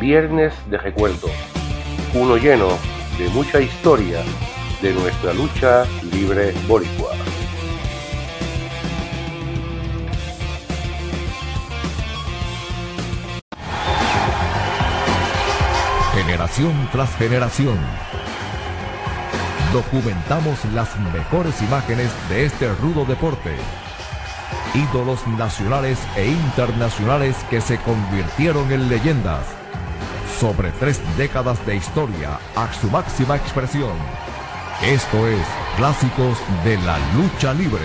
Viernes de Recuerdo, uno lleno de mucha historia de nuestra lucha libre boricua. Generación tras generación. Documentamos las mejores imágenes de este rudo deporte. Ídolos nacionales e internacionales que se convirtieron en leyendas. Sobre tres décadas de historia a su máxima expresión. Esto es Clásicos de la Lucha Libre.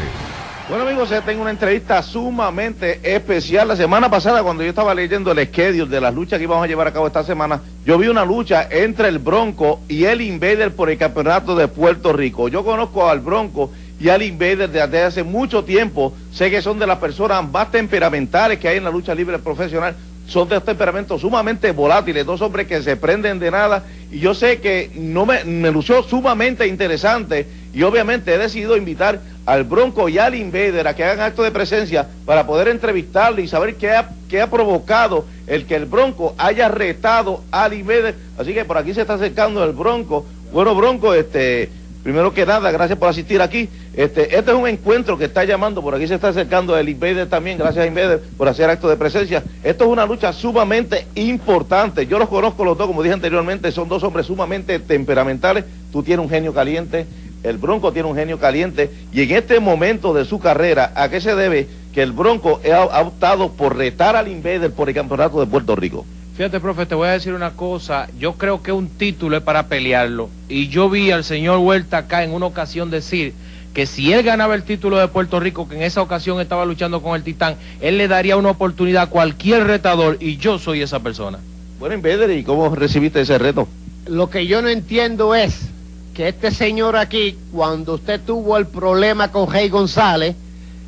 Bueno amigos, ya tengo una entrevista sumamente especial. La semana pasada cuando yo estaba leyendo el schedule de las luchas que íbamos a llevar a cabo esta semana, yo vi una lucha entre el Bronco y el Invader por el campeonato de Puerto Rico. Yo conozco al Bronco y al Invader desde hace mucho tiempo. Sé que son de las personas más temperamentales que hay en la lucha libre profesional. Son de temperamentos sumamente volátiles, dos hombres que se prenden de nada. Y yo sé que no me, me lució sumamente interesante y obviamente he decidido invitar al Bronco y al Invader a que hagan acto de presencia para poder entrevistarlo y saber qué ha, qué ha provocado el que el Bronco haya retado al Invader. Así que por aquí se está acercando el Bronco. Bueno, Bronco, este, primero que nada, gracias por asistir aquí. Este, este es un encuentro que está llamando, por aquí se está acercando el Invader también, gracias a Invader por hacer acto de presencia. Esto es una lucha sumamente importante. Yo los conozco los dos, como dije anteriormente, son dos hombres sumamente temperamentales. Tú tienes un genio caliente el Bronco tiene un genio caliente y en este momento de su carrera, ¿a qué se debe que el Bronco ha, optado por retar al Invader por el campeonato de Puerto Rico? Fíjate, profe, te voy a decir una cosa. Yo creo que un título es para pelearlo. Y yo vi al señor Huerta acá en una ocasión decir que si él ganaba el título de Puerto Rico, que en esa ocasión estaba luchando con el Titán, él le daría una oportunidad a cualquier retador y yo soy esa persona. Bueno, Invader, ¿y cómo recibiste ese reto? Lo que yo no entiendo es que este señor aquí, cuando usted tuvo el problema con Rey González,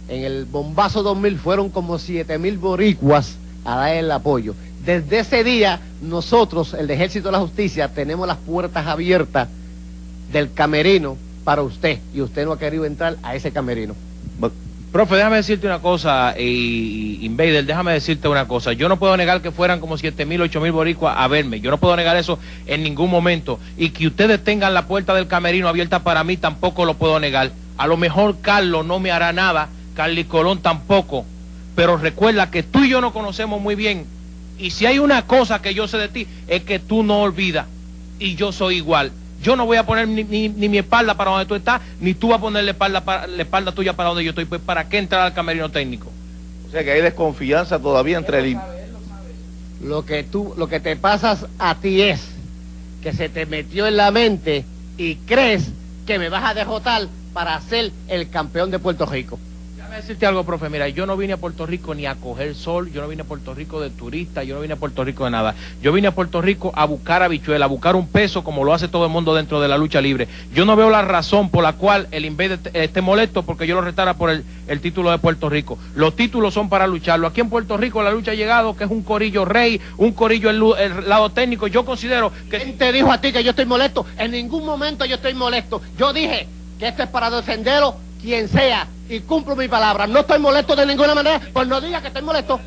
en el bombazo 2000 fueron como 7 mil boricuas a dar el apoyo. Desde ese día, nosotros, el Ejército de la Justicia, tenemos las puertas abiertas del camerino para usted, y usted no ha querido entrar a ese camerino. Profe, déjame decirte una cosa, y, Invader, déjame decirte una cosa. Yo no puedo negar que fueran como siete mil, ocho mil boricuas a verme. Yo no puedo negar eso en ningún momento. Y que ustedes tengan la puerta del camerino abierta para mí, tampoco lo puedo negar. A lo mejor Carlos no me hará nada, Carly Colón tampoco. Pero recuerda que tú y yo nos conocemos muy bien. Y si hay una cosa que yo sé de ti, es que tú no olvidas. Y yo soy igual. Yo no voy a poner ni, mi espalda para donde tú estás, ni tú vas a poner la espalda, para, la espalda tuya para donde yo estoy. Pues, ¿para qué entrar al camerino técnico? O sea que hay desconfianza todavía entre el... Lo que tú, lo que te pasas a ti es que se te metió en la mente y crees que me vas a derrotar para ser el campeón de Puerto Rico decirte algo, profe. Mira, yo no vine a Puerto Rico ni a coger sol, yo no vine a Puerto Rico de turista, yo no vine a Puerto Rico de nada. Yo vine a Puerto Rico a buscar habichuela, a buscar un peso como lo hace todo el mundo dentro de la lucha libre. Yo no veo la razón por la cual el Invader esté molesto porque yo lo retara por el, título de Puerto Rico. Los títulos son para lucharlo. Aquí en Puerto Rico la lucha ha llegado, que es un corillo rey, un corillo el, el lado técnico. Yo considero que... ¿Quién te dijo a ti que yo estoy molesto? En ningún momento yo estoy molesto. Yo dije que esto es para defenderlo quien sea y cumplo mi palabra. No estoy molesto de ninguna manera, pues no diga que estoy molesto.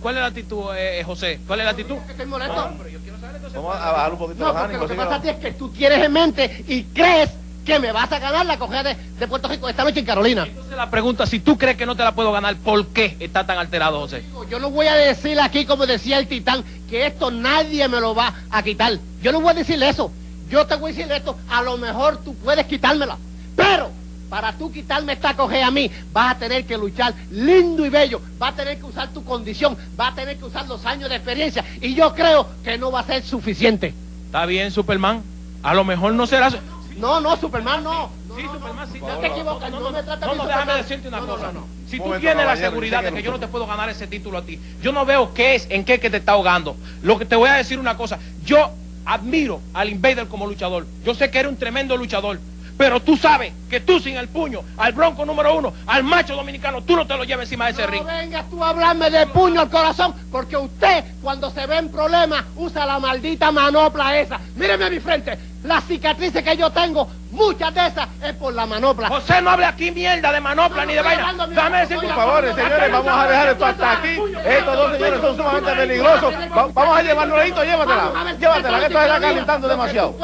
¿Cuál es la actitud, eh, eh, José? ¿Cuál es la actitud? Que estoy molesto. No, yo quiero saber Vamos a bajar un poquito no, Lo que pasa a ti es que tú tienes en mente y crees que me vas a ganar la cogida de, Puerto Rico esta noche en Carolina. Entonces la pregunta, si tú crees que no te la puedo ganar, ¿por qué está tan alterado, José? Yo no voy a decir aquí, como decía el titán, que esto nadie me lo va a quitar. Yo no voy a decirle eso. Yo te voy a decir esto, a lo mejor tú puedes quitármela. Pero para tú quitarme esta coge a mí, vas a tener que luchar lindo y bello, vas a tener que usar tu condición, vas a tener que usar los años de experiencia. Y yo creo que no va a ser suficiente. Está bien, Superman. A lo mejor no será... No, no, Superman no. sí, Superman, sí. No, te equivocas, no, me tratas No, no, déjame decirte una cosa. Si tú tienes la seguridad de que yo no te puedo ganar ese título a ti, yo no veo qué es, en qué que te está ahogando. Lo que te voy a decir una cosa, yo admiro al Invader como luchador. Yo sé que eres un tremendo luchador. Pero tú sabes que tú sin el puño, al bronco número uno, al macho dominicano, tú no te lo lleves encima de ese ring. No vengas tú a hablarme de puño al corazón, porque usted, cuando se ve en problemas, usa la maldita manopla esa. Míreme a mi frente, las cicatrices que yo tengo, muchas de esas es por la manopla. José, no hable aquí mierda de manopla No, ni de no vaina. Dame decirte Por favor, señores, vamos a dejar esto hasta aquí. Estos dos señores son sumamente peligrosos. Va- Vamos a llevarlo, Leito, llévatela. Llévatela, que esto se está calentando demasiado.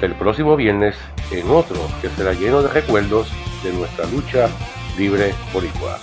Hasta el próximo viernes en otro que será lleno de recuerdos de nuestra lucha libre boricua.